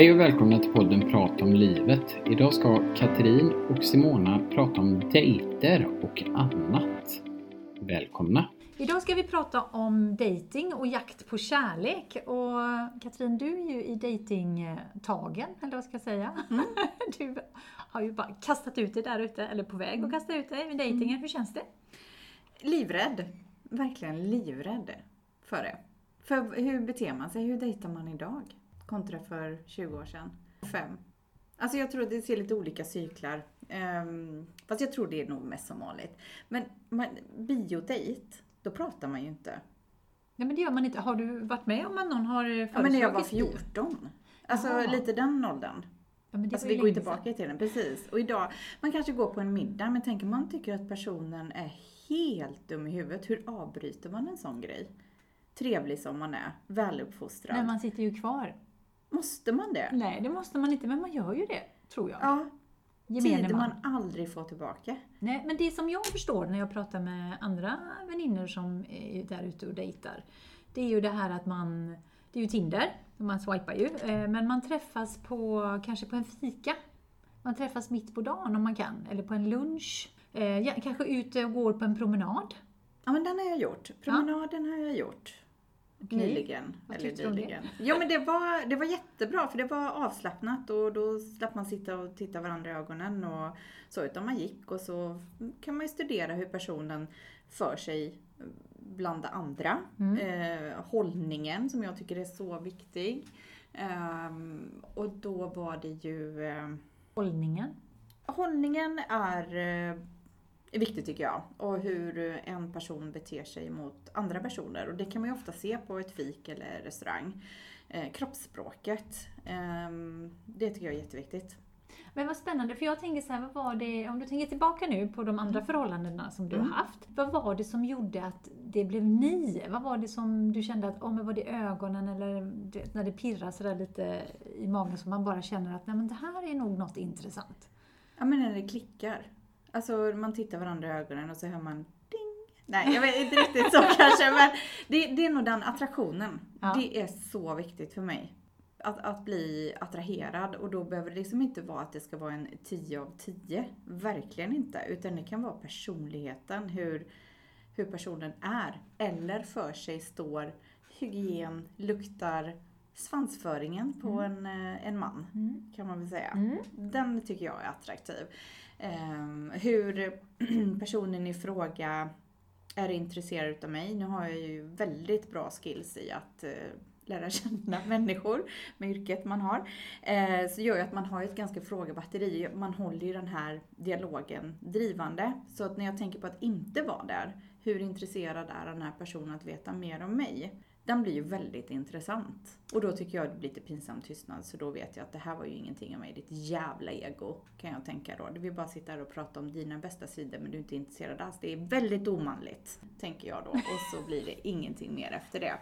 Hej och välkomna till podden Prata om livet. Idag ska Katrin och Simona prata om dejter och annat. Välkomna! Idag ska vi prata om dating och jakt på kärlek. Och Katrin, du är ju i datingtagen, eller vad ska jag säga? Mm. Du har ju bara kastat ut dig där ute, eller på väg att kasta ut dig med dejtingen. Mm. Hur känns det? Livrädd. Verkligen livrädd för det. För hur beter man sig? Hur dejtar man idag? Kontra för 20 år sedan. Fem. Alltså jag tror det ser lite olika cyklar. Um, fast jag tror det är nog mest som vanligt. Men man, biodate, då pratar man ju inte. Nej men det gör man inte. Har du varit med om att någon har föreslagit Ja men när jag var 14. Alltså Jaha. lite den åldern. Ja, men det alltså vi går ju tillbaka i tiden, precis. Och idag, man kanske går på en middag, men tänker man tycker att personen är helt dum i huvudet, hur avbryter man en sån grej? Trevlig som man är, väluppfostrad. Men man sitter ju kvar. Måste man det? Nej, det måste man inte, men man gör ju det, tror jag. Ja. Tider man aldrig får tillbaka. Nej, men det som jag förstår när jag pratar med andra vänner som är där ute och dejtar, det är ju det här att man, det är ju Tinder, man swipar ju, eh, men man träffas på, kanske på en fika. Man träffas mitt på dagen om man kan, eller på en lunch. Eh, kanske ute och går på en promenad. Ja, men den har jag gjort. Promenaden ja. har jag gjort. Nyligen. Vad eller om det? Ja men det var, det var jättebra för det var avslappnat och då slapp man sitta och titta varandra i ögonen och så. Utan man gick och så kan man ju studera hur personen för sig bland andra. Mm. Eh, hållningen som jag tycker är så viktig. Eh, och då var det ju... Eh, hållningen? Hållningen är eh, är viktigt tycker jag. Och hur en person beter sig mot andra personer. Och det kan man ju ofta se på ett fik eller restaurang. Eh, kroppsspråket. Eh, det tycker jag är jätteviktigt. Men vad spännande, för jag tänker så här, vad var det, om du tänker tillbaka nu på de andra mm. förhållandena som du mm. har haft. Vad var det som gjorde att det blev ni? Vad var det som du kände att, oh, var det ögonen eller när det pirrar sådär lite i magen så man bara känner att, nej men det här är nog något intressant? Ja men när det klickar. Alltså man tittar varandra i ögonen och så hör man ding. Nej, jag vet inte riktigt så kanske, men det, det, är nog den attraktionen. Ja. Det är så viktigt för mig. Att, att bli attraherad och då behöver det liksom inte vara att det ska vara en 10 av 10. Verkligen inte. Utan det kan vara personligheten, hur, hur personen är. Eller för sig står hygien, luktar, svansföringen på mm. en, eh, en man, mm. kan man väl säga. Mm. Den tycker jag är attraktiv. Um, hur personen i fråga är intresserad utav mig. Nu har jag ju väldigt bra skills i att uh, lära känna människor med yrket man har. Uh, så gör ju att man har ett ganska frågebatteri. Man håller ju den här dialogen drivande. Så att när jag tänker på att inte vara där, hur intresserad är den här personen att veta mer om mig? Den blir ju väldigt intressant. Och då tycker jag det blir lite pinsam tystnad, så då vet jag att det här var ju ingenting av mig, ditt jävla ego, kan jag tänka då. Du vill bara sitta här och prata om dina bästa sidor, men du är inte intresserad alls. Det är väldigt omanligt, tänker jag då. Och så blir det ingenting mer efter det.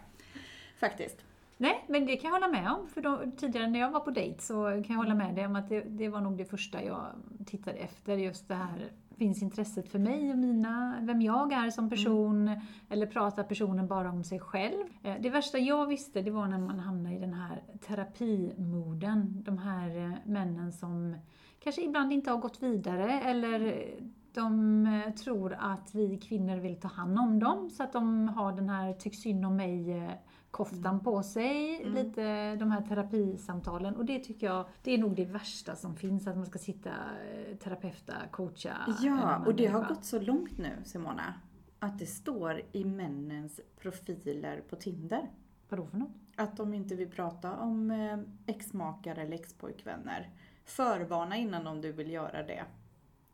Faktiskt. Nej, men det kan jag hålla med om. För då, tidigare när jag var på dejt så kan jag hålla med dig om att det, det var nog det första jag tittade efter, just det här finns intresset för mig och mina, vem jag är som person, mm. eller pratar personen bara om sig själv? Eh, det värsta jag visste, det var när man hamnade i den här terapimoden. De här eh, männen som kanske ibland inte har gått vidare, eller de eh, tror att vi kvinnor vill ta hand om dem, så att de har den här tyck synd om mig koftan mm. på sig, mm. lite de här terapisamtalen. Och det tycker jag, det är nog det värsta som finns, att man ska sitta eh, terapeuta, coacha. Ja, och det har gått så långt nu Simona, att det står i männens profiler på Tinder. Vadå för något? Att de inte vill prata om eh, exmakar eller expojkvänner. Förvarna innan om du vill göra det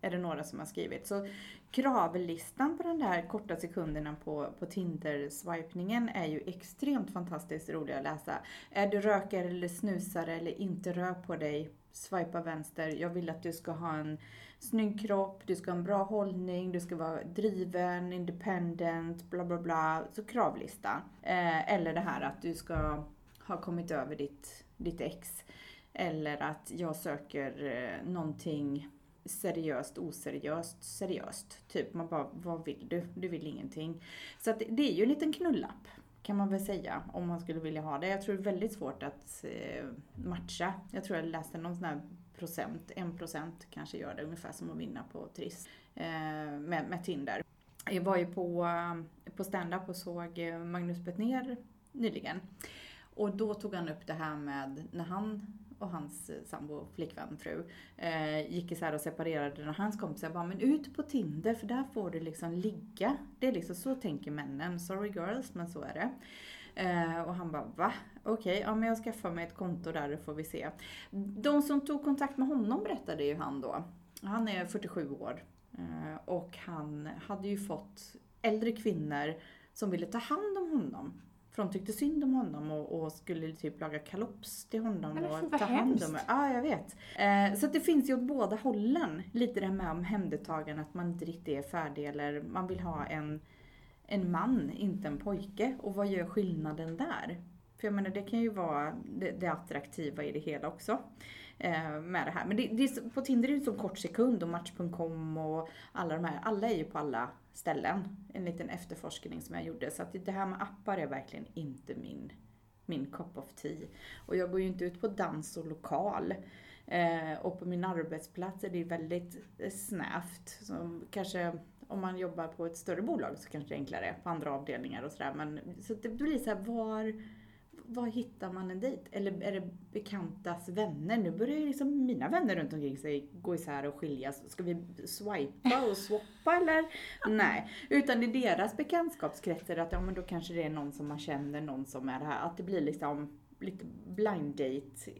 är det några som har skrivit. Så kravlistan på den där korta sekunderna på, på Tinder-swipningen är ju extremt fantastiskt rolig att läsa. Är du rökare eller snusare eller inte rör på dig, swipa vänster. Jag vill att du ska ha en snygg kropp, du ska ha en bra hållning, du ska vara driven, independent, bla bla bla. Så kravlista. Eh, eller det här att du ska ha kommit över ditt, ditt ex. Eller att jag söker eh, någonting seriöst, oseriöst, seriöst. Typ man bara, vad vill du? Du vill ingenting. Så att det är ju en liten knullapp kan man väl säga, om man skulle vilja ha det. Jag tror det är väldigt svårt att eh, matcha. Jag tror jag läste någon sån här procent, en procent kanske gör det ungefär som att vinna på Triss eh, med, med Tinder. Jag var ju på, eh, på stand-up och såg Magnus Bettner nyligen. Och då tog han upp det här med när han och hans sambo, flickvän, fru eh, gick isär och separerade och hans kompisar bara, men ut på Tinder för där får du liksom ligga. Det är liksom så tänker männen. Sorry girls, men så är det. Eh, och han bara, va? Okej, okay, ja men jag skaffar mig ett konto där, det får vi se. De som tog kontakt med honom berättade ju han då. Han är 47 år. Eh, och han hade ju fått äldre kvinnor som ville ta hand om honom. För de tyckte synd om honom och, och skulle typ laga kalops till honom Men och ta hand om det. Ja, jag vet. Eh, så att det finns ju åt båda hållen. Lite det här med omhändertagande, att man inte riktigt är färdig eller man vill ha en, en man, inte en pojke. Och vad gör skillnaden där? För jag menar, det kan ju vara det, det attraktiva i det hela också. Eh, med det här. Men det, det på Tinder är det ju så kort sekund och Match.com och alla de här, alla är ju på alla ställen. En liten efterforskning som jag gjorde. Så att det här med appar är verkligen inte min, min cup of tea. Och jag går ju inte ut på dans och lokal. Eh, och på min arbetsplats är det väldigt eh, snävt. Så kanske om man jobbar på ett större bolag så kanske det är enklare på andra avdelningar och sådär. Men så att det blir så här, var, var hittar man en dejt? Eller är det bekantas vänner? Nu börjar ju liksom mina vänner runt omkring sig gå isär och skiljas. Ska vi swipa och swappa eller? Nej. Utan i deras bekantskapskretsar att ja men då kanske det är någon som man känner, någon som är det här. Att det blir liksom lite blind date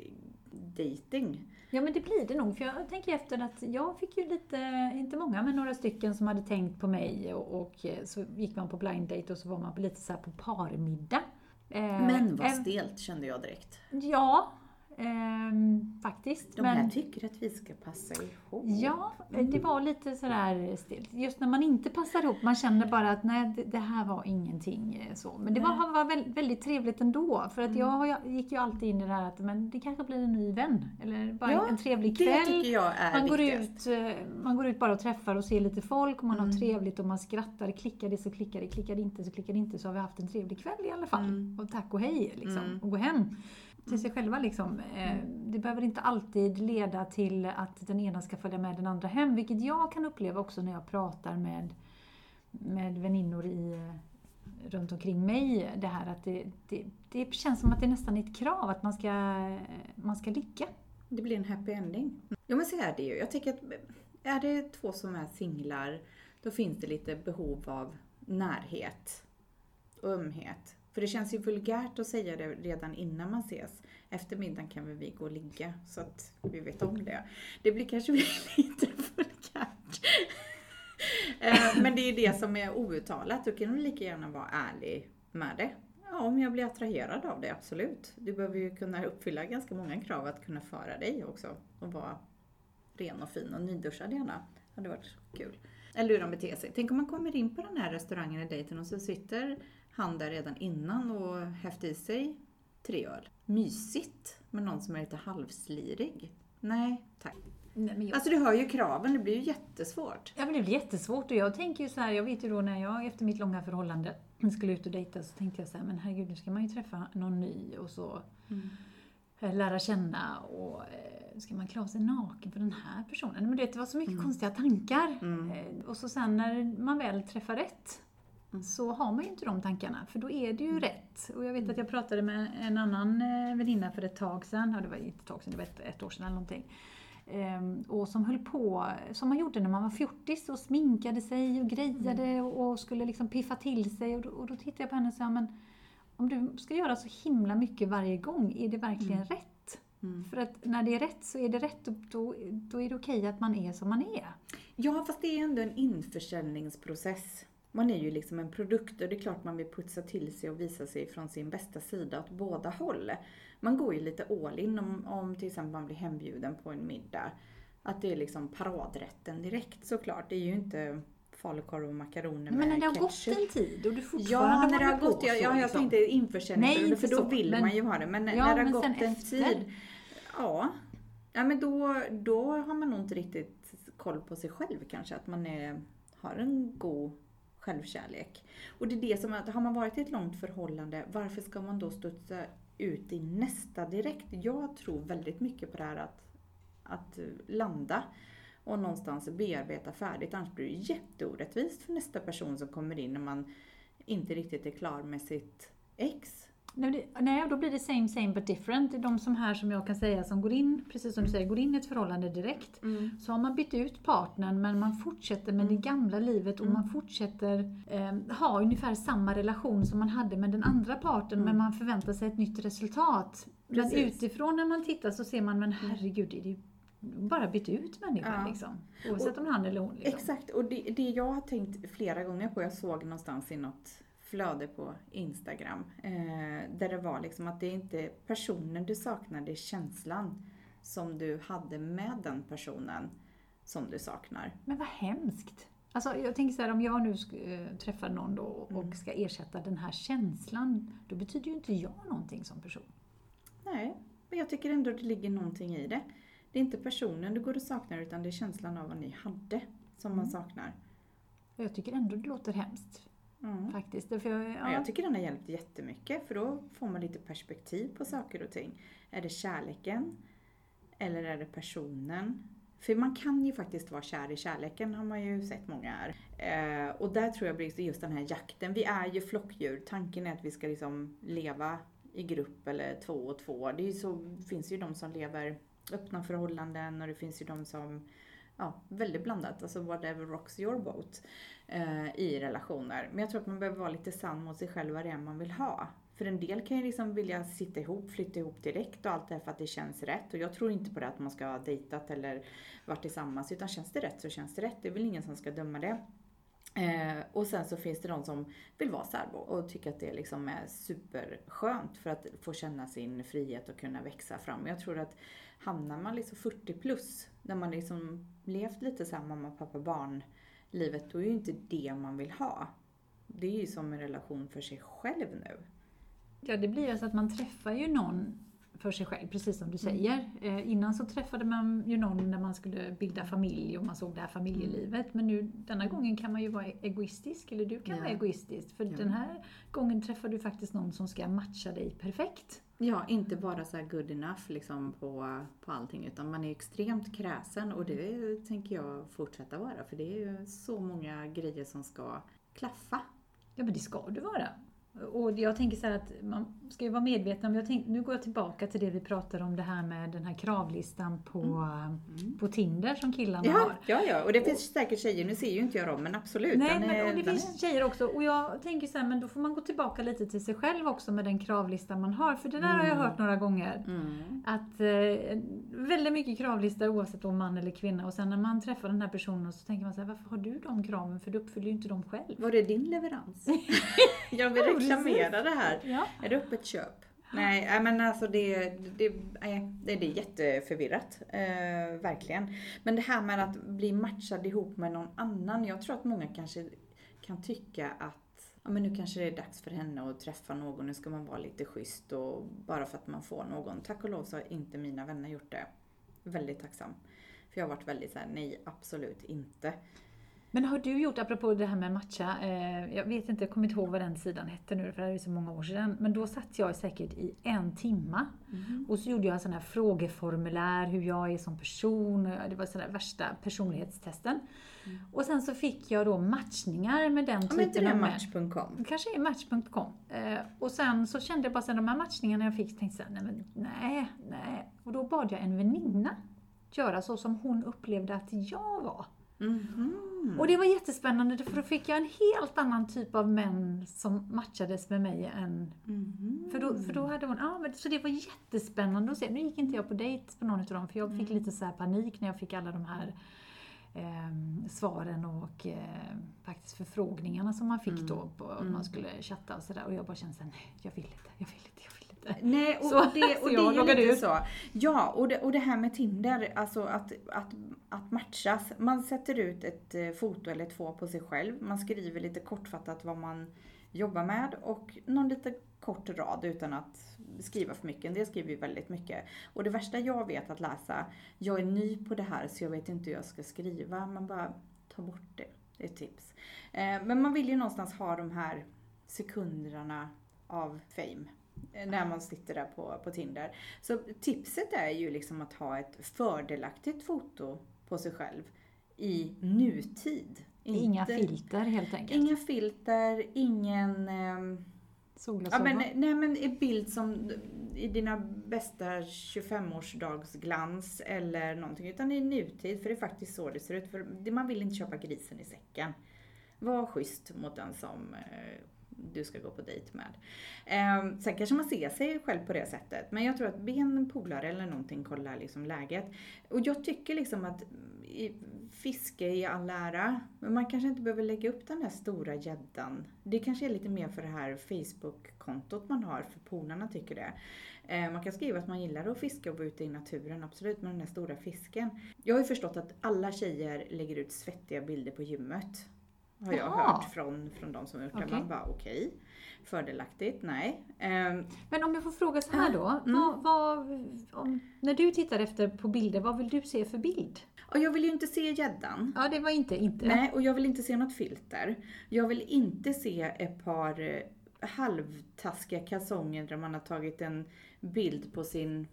dating. Ja men det blir det nog, för jag tänker efter att jag fick ju lite, inte många, men några stycken som hade tänkt på mig och, och så gick man på blind date och så var man på lite så här på parmiddag. Eh, Men vad stelt kände jag direkt. Ja, ehm, faktiskt. De men, här tycker att vi ska passa ihop. Ja, det var lite sådär stelt. Just när man inte passar ihop, man kände bara att nej, det, det här var ingenting eh, så. Men det var, var väldigt, väldigt trevligt ändå. För att jag har ju- gick ju alltid in i det här att men det kanske blir en ny vän. Eller bara Ja, en trevlig kväll. jag Man går, viktigast. ut, eh, man går ut bara och träffar och ser lite folk och man Mm. har trevligt och man skrattar. Klickar det så klickar det, klickar det inte så klickar det inte så har vi haft en trevlig kväll i alla fall. Mm. Och tack och hej liksom. Mm. Och gå hem till sig själva liksom. Eh, Det behöver inte alltid leda till att den ena ska följa med den andra hem. Vilket jag kan uppleva också när jag pratar med, med väninnor i, eh, runt omkring mig. Det här att det, det, det känns som att det nästan är ett krav att man ska, man ska ligga. Det blir en happy ending. Jo men så är det ju. Jag tänker att är det två som är singlar, då finns det lite behov av närhet och ömhet. För det känns ju vulgärt att säga det redan innan man ses. Efter middagen kan väl vi gå och ligga så att vi vet om det. Det blir kanske lite vulgärt. Eh, men det är ju det som är outtalat. Då kan du lika gärna vara ärlig med det. Ja, om jag blir attraherad av det, absolut. Du behöver ju kunna uppfylla ganska många krav att kunna föra dig också. Och vara ren och fin och nyduschad gärna. Det hade varit kul. Eller hur de beter sig. Tänk om man kommer in på den här restaurangen i dejten och så sitter han där redan innan och häfter i sig tre öl. Mysigt med någon som är lite halvslirig. Nej, tack. Nej, jag, Alltså du hör ju kraven, det blir ju jättesvårt. Ja, men det blir jättesvårt och jag tänker ju så här, jag vet ju då när jag efter mitt långa förhållande skulle ut och dejta så tänkte jag så här, men herregud nu ska man ju träffa någon ny och så eh, lära känna och eh, ska man klä av sig naken för den här personen? Men det, det var så mycket konstiga tankar. Mm. Eh, Och så sen när man väl träffar rätt så har man ju inte de tankarna, för då är det ju rätt. Och jag vet att jag pratade med en annan eh, väninna för ett tag sedan, ja det var inte ett tag sedan, det var ett, ett år sedan eller någonting. Ehm, och som höll på, som man gjorde när man var fjortis och sminkade sig och grejade och, och skulle liksom piffa till sig. Och då, och då tittade jag på henne och sa, men om du ska göra så himla mycket varje gång, är det verkligen rätt? Mm. För att när det är rätt så är det rätt och då, då är det okej att man är som man är. Ja, fast det är ändå en införsäljningsprocess. Man är ju liksom en produkt och det är klart man vill putsa till sig och visa sig från sin bästa sida åt båda håll. Man går ju lite all in om, om till exempel man blir hembjuden på en middag. Att det är liksom paradrätten direkt såklart. Det är ju inte falukorv och makaroner Men när med det har gått ketchup. en tid och du Ja, fortfarande när det har gått, på ja, så, ja jag liksom. tänkte Nej, införsäljningsperioden för då så, vill men- man ju ha det. Men Ja, när det har gått en efter. tid, ja, ja men då, då har man nog inte riktigt koll på sig själv kanske. Att man är, har en god självkärlek. Och det är det som att har man varit i ett långt förhållande, varför ska man då studsa ut i nästa direkt? Jag tror väldigt mycket på det här att, att landa och någonstans bearbeta färdigt. Annars blir det jätteorättvist för nästa person som kommer in när man inte riktigt är klar med sitt ex. Nej, då blir det same same but different. De som här som jag kan säga som går in, precis som du säger, går in i ett förhållande direkt. Mm. Så har man bytt ut partnern men man fortsätter med mm. det gamla livet och mm. man fortsätter eh, ha ungefär samma relation som man hade med den andra parten men mm. man förväntar sig ett nytt resultat. Precis. Men utifrån när man tittar så ser man, men herregud, det är ju bara bytt ut människan ja. liksom. Oavsett och, om han eller hon. Liksom. Exakt, och det, det jag har tänkt flera gånger på, jag såg någonstans i något flöde på Instagram. Eh, där det var liksom att det är inte personen du saknar, det är känslan som du hade med den personen som du saknar. Men vad hemskt! Alltså jag tänker så här, om jag nu äh, träffar någon då och mm. ska ersätta den här känslan, då betyder ju inte jag någonting som person. Nej, men jag tycker ändå det ligger någonting i det. Det är inte personen du går och saknar utan det är känslan av vad ni hade som mm. man saknar. Jag tycker ändå det låter hemskt. Mm. Faktiskt. För jag, ja. jag tycker den har hjälpt jättemycket för då får man lite perspektiv på saker och ting. Är det kärleken? Eller är det personen? För man kan ju faktiskt vara kär i kärleken har man ju sett många är. Eh, och där tror jag blir just den här jakten. Vi är ju flockdjur. Tanken är att vi ska liksom leva i grupp eller två och två. Det så, finns ju de som lever öppna förhållanden och det finns ju de som, ja, väldigt blandat. Alltså whatever rocks your boat eh, i relationer. Men jag tror att man behöver vara lite sann mot sig själv vad det är man vill ha. För en del kan ju liksom vilja sitta ihop, flytta ihop direkt och allt det här för att det känns rätt. Och jag tror inte på det att man ska ha dejtat eller varit tillsammans. Utan känns det rätt så känns det rätt. Det är väl ingen som ska döma det. Eh, och sen så finns det de som vill vara särbo och tycker att det liksom är superskönt för att få känna sin frihet och kunna växa fram. Jag tror att hamnar man liksom 40 plus, när man liksom levt lite såhär mamma, pappa, barn livet, då är ju inte det man vill ha. Det är ju som en relation för sig själv nu. Ja, det blir alltså att man träffar ju någon för sig själv, precis som du mm. säger. Eh, innan så träffade man ju någon när man skulle bilda familj och man såg det här familjelivet. Men nu denna gången kan man ju vara egoistisk, eller du kan ja. vara egoistisk. För ja. den här gången träffar du faktiskt någon som ska matcha dig perfekt. Ja, inte bara så good enough liksom på, på allting utan man är extremt kräsen och det tänker jag fortsätta vara för det är ju så många grejer som ska klaffa. Ja men det ska du vara. Och jag tänker så att man ska ju vara medveten om, jag tänk, nu går jag tillbaka till det vi pratade om det här med den här kravlistan på, mm. på Tinder som killarna ja, har. Ja, ja, och det finns och, säkert tjejer, nu ser ju inte jag dem, men absolut. Nej, men, och det finns är... tjejer också. Och jag tänker så här, men då får man gå tillbaka lite till sig själv också med den kravlista man har, för det där mm. har jag mm. hört några gånger. Mm. Att eh, väldigt mycket kravlistor oavsett om man eller kvinna och sen när man träffar den här personen så tänker man så här, varför har du de kraven? För du uppfyller ju inte dem själv. Var det din leverans? jag vill reklamera det här. Ja. Är det öppet köp? Nej, men alltså det, det, det, är jätteförvirrat. Eh, verkligen. Men det här med att bli matchad ihop med någon annan. Jag tror att många kanske kan tycka att ja, men nu kanske det är dags för henne att träffa någon. Nu ska man vara lite schysst och bara för att man får någon. Tack och lov så har inte mina vänner gjort det. Väldigt tacksam. För jag har varit väldigt såhär, nej absolut inte. Men har du gjort, apropå det här med matcha, eh, jag vet inte, jag kommer inte ihåg vad den sidan hette nu för det är så många år sedan. Men då satt jag säkert i en timma mm. och så gjorde jag en sån här frågeformulär, hur jag är som person. Det var där värsta personlighetstesten. Mm. Och sen så fick jag då matchningar med den typen av... inte det match.com? kanske är match.com. Eh, och sen så kände jag bara sen de här matchningarna jag fick, tänkte jag nej men nej, nej. Och då bad jag en väninna göra så som hon upplevde att jag var. Mm. Och det var jättespännande för då fick jag en helt annan typ av män som matchades med mig än... Mm. För, då, för då hade hon, ja, men, så det var jättespännande att se. Nu gick inte jag på dejt på någon av dem för jag fick mm. lite så panik när jag fick alla de här eh, svaren och eh, faktiskt förfrågningarna som man fick mm. då på om man mm. skulle chatta och sådär. Och jag bara kände såhär, nej jag vill inte, jag vill inte, inte. Nej, och, så, det, och det är lite ut. så. Ja, och det, och det här med Tinder, alltså att, att, att matchas. Man sätter ut ett eh, foto eller två på sig själv. Man skriver lite kortfattat vad man jobbar med och någon lite kort rad utan att skriva för mycket. En del skriver ju väldigt mycket. Och det värsta jag vet att läsa, jag är ny på det här så jag vet inte hur jag ska skriva. Man bara, ta bort det. Det är ett tips. Eh, men man vill ju någonstans ha de här sekunderna av fame när man sitter där på, på Tinder. Så tipset är ju liksom att ha ett fördelaktigt foto på sig själv i nutid. Inga Inte, filter helt enkelt? Inga filter, ingen... Eh, Solglasögon? Ja, men, nej men en bild som i dina bästa 25-årsdagsglans eller någonting, utan i nutid, för det är faktiskt så det ser ut. För man vill inte köpa grisen i säcken. Var schysst mot den som eh, du ska gå på dejt med. Eh, sen kanske man ser sig själv på det sättet. Men jag tror att be en polare eller någonting kolla liksom läget. Och jag tycker liksom att mm, fiske i all ära, men man kanske inte behöver lägga upp den här stora gäddan. Det kanske är lite mer för det här Facebook-kontot man har, för polarna tycker det. Eh, man kan skriva att man gillar att fiska och vara ute i naturen, absolut, med den här stora fisken. Jag har ju förstått att alla tjejer lägger ut svettiga bilder på gymmet. Har jag hört från, från de som har gjort okay. Man bara okej. Okay. Fördelaktigt? Nej. Um, Men om jag får fråga så här då. Mm. Vad, vad, om, när du tittar efter på bilder, vad vill du se för bild? Och jag vill ju inte se gäddan. Ja, det var inte inte. Nej, och jag vill inte se något filter. Jag vill inte se ett par eh, halvtaskiga kalsonger där man har tagit en bild på sin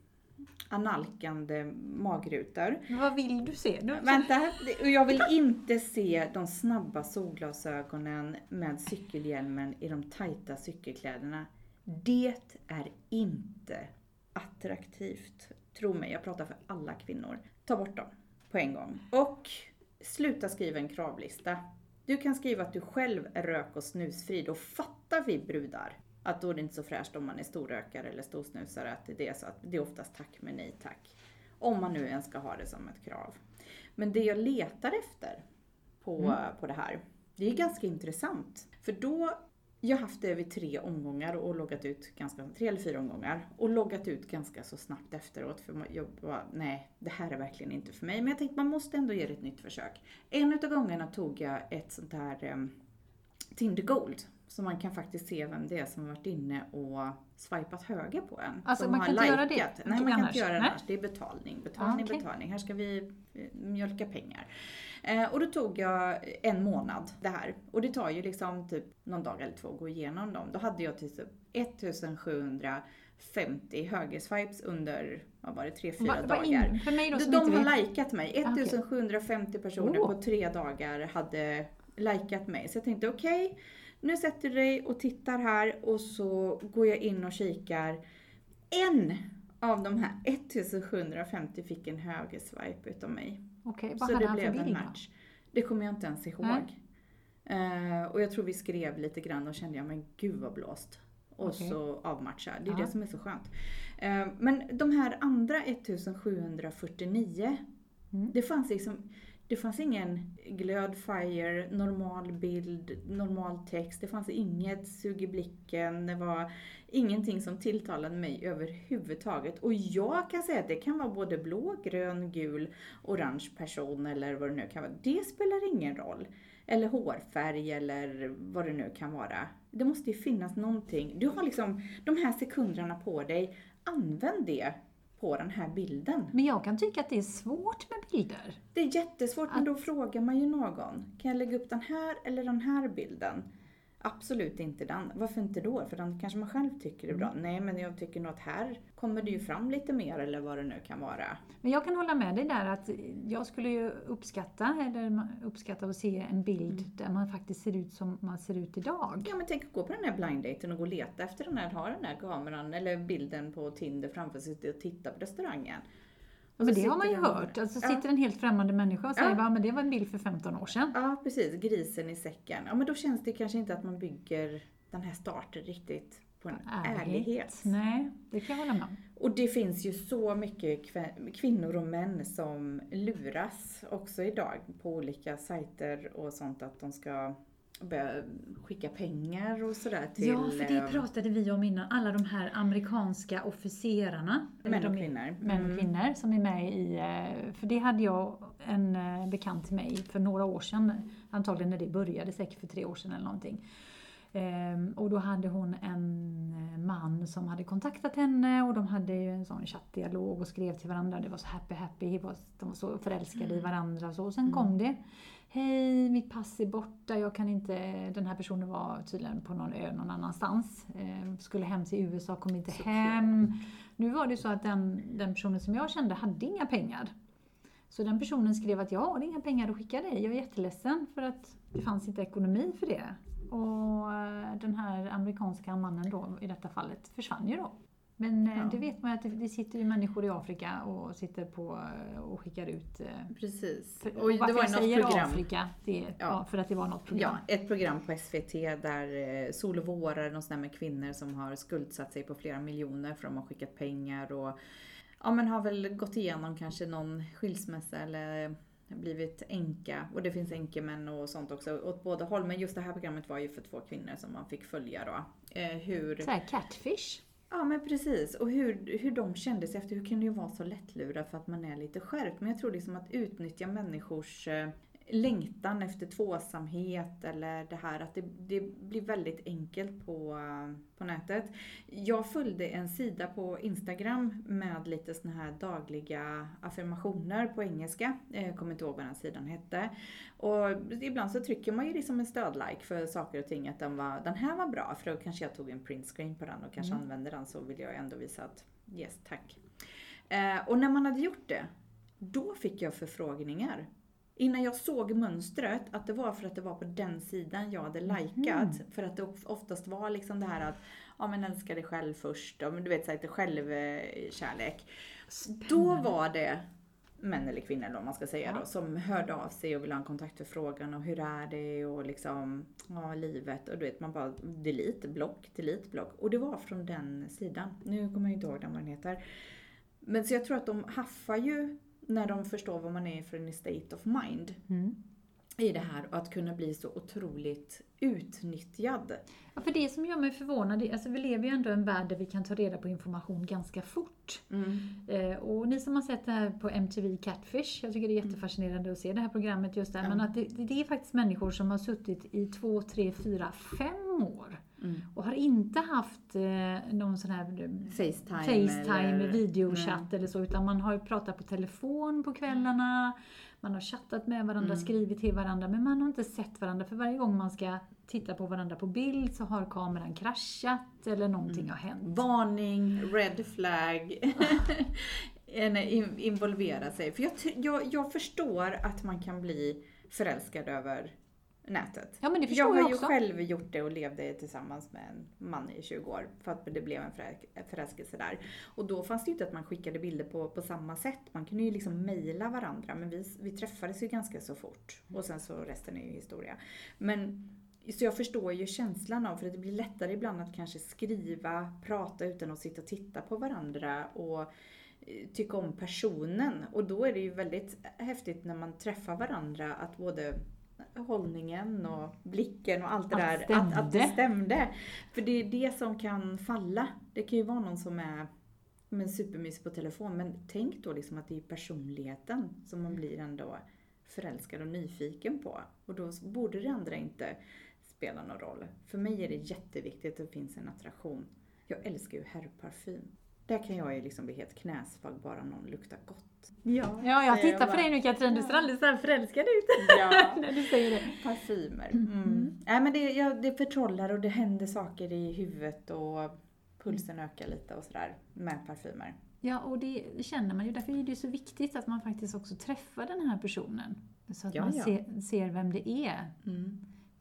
analkande magrutor. Vad vill du se? Du... Vänta, jag vill inte se de snabba solglasögonen med cykelhjälmen i de tajta cykelkläderna. Det är inte attraktivt. Tro mig, jag pratar för alla kvinnor. Ta bort dem på en gång. Och sluta skriva en kravlista. Du kan skriva att du själv är rök och snusfri, då fattar vi brudar att då är det inte så fräscht om man är storrökare eller storsnusare, att det är så att det är oftast tack men nej tack. Om man nu ens ska ha det som ett krav. Men det jag letar efter på, mm. på det här, det är ganska intressant. För då jag har haft det vid tre omgångar och loggat ut ganska, tre eller fyra omgångar. Och loggat ut ganska så snabbt efteråt för jag bara, nej, det här är verkligen inte för mig. Men jag tänkte man måste ändå ge det ett nytt försök. En utav gångerna tog jag ett sånt här um, Tinder Gold. Så man kan faktiskt se vem det är som har varit inne och swipat höger på en. Alltså man kan inte likat. göra det? Nej, man kan inte göra det annars. Det är betalning. Betalning, ah, okay. betalning. Här ska vi eh, mjölka pengar. Eh, och då tog jag en månad det här. Och det tar ju liksom typ någon dag eller två att gå igenom dem. Då hade jag typ 1750 högerswipes under, vad var det, tre, fyra va, dagar. In, för mig då, de, de har likat mig. 1750 okay. personer oh. på tre dagar hade likat mig. Så jag tänkte okej, okay, nu sätter du dig och tittar här och så går jag in och kikar. En av de här 1750 fick en högerswipe utav mig. Okej, okay, vad så hade det blev en match. Det kommer jag inte ens ihåg. Uh, och jag tror vi skrev lite grann och kände jag, men gud vad blåst. Och okay. så avmatcha. Det är ja. det som är så skönt. Uh, men de här andra 1749, mm. det fanns liksom det fanns ingen glöd, fire, normal bild, normal text. Det fanns inget sug i blicken. Det var ingenting som tilltalade mig överhuvudtaget. Och jag kan säga att det kan vara både blå, grön, gul, orange person eller vad det nu kan vara. Det spelar ingen roll. Eller hårfärg eller vad det nu kan vara. Det måste ju finnas någonting. Du har liksom de här sekunderna på dig. Använd det på den här bilden. Men jag kan tycka att det är svårt med bilder. Det är jättesvårt, att... men då frågar man ju någon. Kan jag lägga upp den här eller den här bilden? Absolut inte den. Varför inte då? För den kanske man själv tycker är bra. Mm. Nej, men jag tycker nog att här kommer det ju fram lite mer eller vad det nu kan vara. Men jag kan hålla med dig där att jag skulle ju uppskatta, eller uppskatta att se en bild mm. där man faktiskt ser ut som man ser ut idag. Ja, men tänk att gå på den här blind och gå och leta efter den här, ha den här kameran eller bilden på Tinder framför sig och titta på restaurangen. Men det har man ju hört. Alltså sitter ja. en helt främmande människa och säger ja. men det var en bild för 15 år sedan. Ja, precis. Grisen i säcken. Ja, men då känns det kanske inte att man bygger den här starten riktigt på en ärlighet. ärlighet. Nej, det kan jag hålla med. Och det finns ju så mycket kvinnor och män som luras också idag på olika sajter och sånt att de ska börja skicka pengar och sådär till... Ja, för det eh, pratade vi om innan. Alla de här amerikanska officerarna. Män och kvinnor. Män och mm. kvinnor som är med i... Eh, för det hade jag en eh, bekant till mig för några år sedan. Antagligen när det började, säkert för tre år sedan eller någonting. Ehm, och då hade hon en man som hade kontaktat henne och de hade ju en sån chattdialog och skrev till varandra. Det var så happy happy, de var så förälskade i varandra och så. Och sen Mm. kom det. Hej, mitt pass är borta, jag kan inte... Den här personen var tydligen på någon ö någon annanstans. Ehm, skulle hem till USA, kom inte Såklart. hem. Nu var det så att den, den personen som jag kände hade inga pengar. Så den personen skrev att jag har inga pengar att skicka dig, jag är jätteledsen för att det fanns inte ekonomi för det. Och eh, den här amerikanska mannen då i detta fallet försvann ju då. Men eh, Ja. det vet man ju att det, det sitter ju människor i Afrika och sitter på eh, och skickar ut. eh, Precis. För, Och och det var jag säger program. Afrika, det ja. Ja. för att det var något program. Ja, ett program på SVT där Sol och vårar, någon sån där med kvinnor som har skuldsatt sig på flera miljoner för de har skickat pengar och ja men har väl gått igenom kanske någon skilsmässa eller blivit änka och det finns änkemän och sånt också åt båda håll. Men just det här programmet var ju för två kvinnor som man fick följa då. Eh, hur, Så här catfish ja men precis, och hur, hur de kände sig efter, hur kan det ju vara så lättlurad för att man är lite skärpt. Men jag tror liksom att utnyttja människors eh, längtan efter tvåsamhet eller det här att det, det blir väldigt enkelt på, på nätet. Jag följde en sida på Instagram med lite såna här dagliga affirmationer på engelska. Eh, Jag kommer inte ihåg vad den sidan hette. Och ibland så trycker man ju liksom en stödlike för saker och ting att den, var, den här var bra för då kanske jag tog en printscreen på den och kanske Mm. använde den så vill jag ändå visa att yes tack. Eh, och när man hade gjort det, då fick jag förfrågningar. Innan jag såg mönstret, att det var för att det var på den sidan jag hade likat. För att det oftast var liksom det här att, ja men älska dig själv först, och, du vet såhär lite självkärlek. Då var det män eller kvinnor då, om man ska säga Ja. då, som hörde av sig och ville ha en kontaktförfrågan och hur är det och liksom, ja livet och du vet man bara delete, block, delete, block. Och det var från den sidan. Nu kommer jag inte ihåg den vad den heter. Men så jag tror att de haffar ju när de förstår vad man är för en state of mind Mm. i det här och att kunna bli så otroligt utnyttjad. Ja, för det som gör mig förvånad, alltså vi lever ju ändå i en värld där vi kan ta reda på information ganska fort. Eh, och ni som har sett det här på MTV Catfish, jag tycker det är jättefascinerande att se det här programmet just där, Ja. men att det, det är faktiskt människor som har suttit i två, tre, fyra, fem år Mm. och har inte haft eh, någon sån här eh, Facetime, Facetime, eller- videochatt eller så, utan man har ju pratat på telefon på kvällarna, man har chattat med varandra, Mm. skrivit till varandra, men man har inte sett varandra. För varje gång man ska titta på varandra på bild så har kameran kraschat eller någonting har hänt. Varning, red flag. Involvera sig. För jag, jag, jag förstår att man kan bli förälskad över nätet. Ja men det Jag förstår har jag ju också. själv gjort det och levde tillsammans med en man i 20 år för att det blev en förä- förälskelse där. Och då fanns det ju inte att man skickade bilder på, på samma sätt. Man kunde ju liksom mejla varandra men vi, vi träffades ju ganska så fort. Och sen så resten är ju historia. Men så jag förstår ju känslan av, för det blir lättare ibland att kanske skriva, prata utan att sitta och titta på varandra och eh, tycka om personen. Och då är det ju väldigt häftigt när man träffar varandra att både hållningen och blicken och allt det där, att, att det stämde. stämde. För det är det som kan falla. Det kan ju vara någon som är men supermysig på telefon, men tänk då liksom att det är personligheten som man blir ändå förälskad och nyfiken på. Och då borde det andra inte spela någon roll. För mig är det jätteviktigt att det finns en attraktion. Jag älskar ju herrparfym. Där kan jag ju liksom bli helt knäsvag bara någon luktar gott. Ja, Ja, jag tittar på bara. dig nu Katrin, du ser alldeles så här förälskad ut Ja. när du säger det. Parfymer. Mm. Mm. Nej, men det, ja, det förtrollar och det händer saker i huvudet och pulsen ökar lite och sådär med parfymer. Ja, och det känner man ju. Därför är det så viktigt att man faktiskt också träffar den här personen. Så att Ja, man ja. Ser, ser vem det är.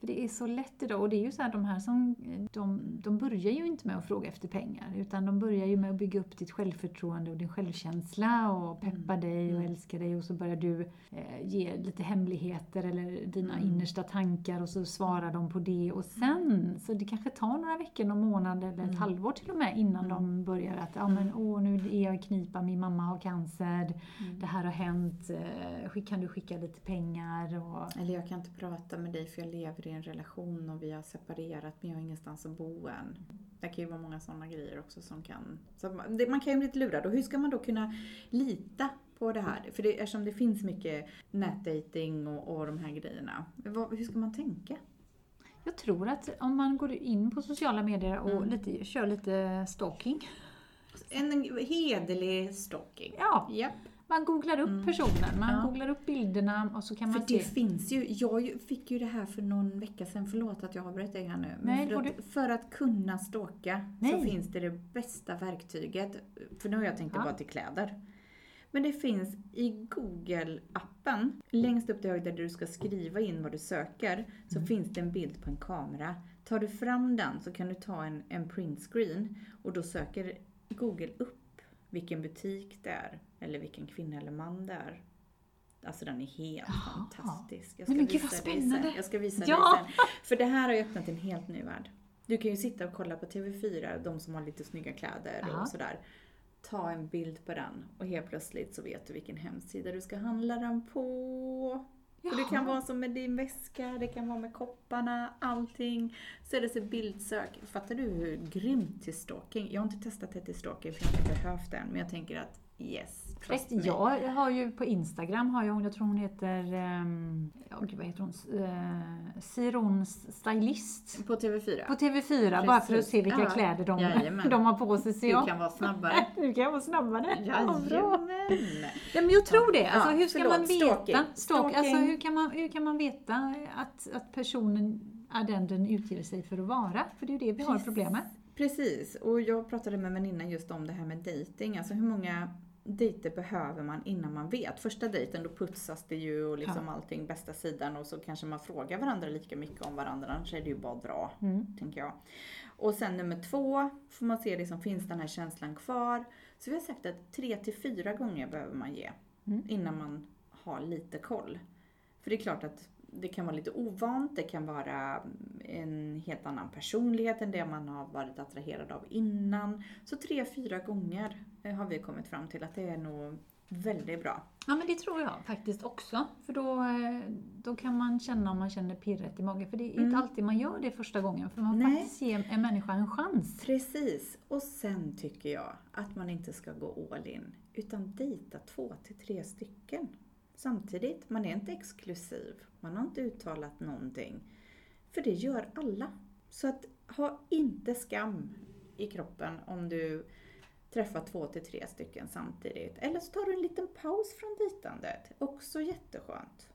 För det är så lätt idag och det är ju så här, de här som, de, de börjar ju inte med att fråga efter pengar utan de börjar ju med att bygga upp ditt självförtroende och din självkänsla och peppa dig och Mm. älska dig och så börjar du eh, ge lite hemligheter eller dina Mm. innersta tankar och så svarar de på det och sen, så det kanske tar några veckor, någon månad eller ett Mm. halvår till och med innan Mm. de börjar att, ja men åh nu är jag i knipa, min mamma har cancer, det här har hänt, eh, kan du skicka lite pengar och Eller jag kan inte prata med dig för jag lever i en relation och vi har separerat men jag har ingenstans att bo än. Det kan ju vara många sådana grejer också som kan... Så man, kan ju bli lite lurad och hur ska man då kunna lita på det här? För det, eftersom det finns mycket nätdating och, och de här grejerna. Vad, hur ska man tänka? Jag tror att om man går in på sociala medier och Mm. lite, kör lite stalking. En hederlig stalking. Ja, Japp. Man googlar upp Mm. personen, man Ja. googlar upp bilderna och så kan För man det se. finns ju, jag fick ju det här för någon vecka sedan, förlåt att jag avbröt dig här nu. Men Nej, för, att, för att kunna stalka så finns det det bästa verktyget. För nu har jag tänkt det Ja. bara till kläder. Men det finns i Google-appen, längst upp till höger där du ska skriva in vad du söker, så Mm. finns det en bild på en kamera. Tar du fram den så kan du ta en, en printscreen och då söker Google upp vilken butik det är, eller vilken kvinna eller man det är. Alltså den är helt Jaha. fantastisk. Jag Nej, men gud, vad spännande. Jag ska visa Ja. dig sen. För det här har ju öppnat en helt ny värld. Du kan ju sitta och kolla på TV4, de som har lite snygga kläder Ja. och sådär. Ta en bild på den och helt plötsligt så vet du vilken hemsida du ska handla den på. Och det kan Jaha. vara som med din väska, det kan vara med kopparna, allting. Så är det så bildsök. Fattar du hur grymt till stalking? Jag har inte testat det till stalking för jag har inte behövt den. Men jag tänker att yes, me. Jag har ju på Instagram, har jag, jag tror hon heter, um, ja, gud, vad heter hon, uh, Siron Stylist. På TV4? På TV4, bara för att Precis. se vilka Ja. kläder de, Jajamän. de har på sig. Så du kan vara snabbare. nu kan vara snabbare. Ja. Jajamän! Nej, men jag tror det. Alltså, Ja, hur ska förlåt, man veta? stalking. Stalk, alltså, hur, kan man, hur kan man veta att, att personen är den den utger sig för att vara? För det är ju det vi har problem med. Precis, och jag pratade med en väninna just om det här med dating. Alltså hur många dejter behöver man innan man vet? Första dejten då putsas det ju och liksom allting bästa sidan och så kanske man frågar varandra lika mycket om varandra, annars är det ju bara dra, Mm. tänker jag. Och sen nummer två får man se liksom, finns den här känslan kvar? Så vi har sagt att tre till fyra gånger behöver man ge Mm. innan man har lite koll. För det är klart att det kan vara lite ovant, det kan vara en helt annan personlighet än det man har varit attraherad av innan. Så tre, fyra gånger eh, har vi kommit fram till att det är nog väldigt bra. Ja men det tror jag faktiskt också. För då, eh, då kan man känna om man känner pirret i magen. För det är Mm. inte alltid man gör det första gången. För man Nej. faktiskt ger en människa en chans. Precis. Och sen tycker jag att man inte ska gå all in, utan dejta två till tre stycken samtidigt. Man är inte exklusiv, man har inte uttalat någonting. För det gör alla. Så att ha inte skam i kroppen om du träffar två till tre stycken samtidigt. Eller så tar du en liten paus från dejtandet. Också jätteskönt.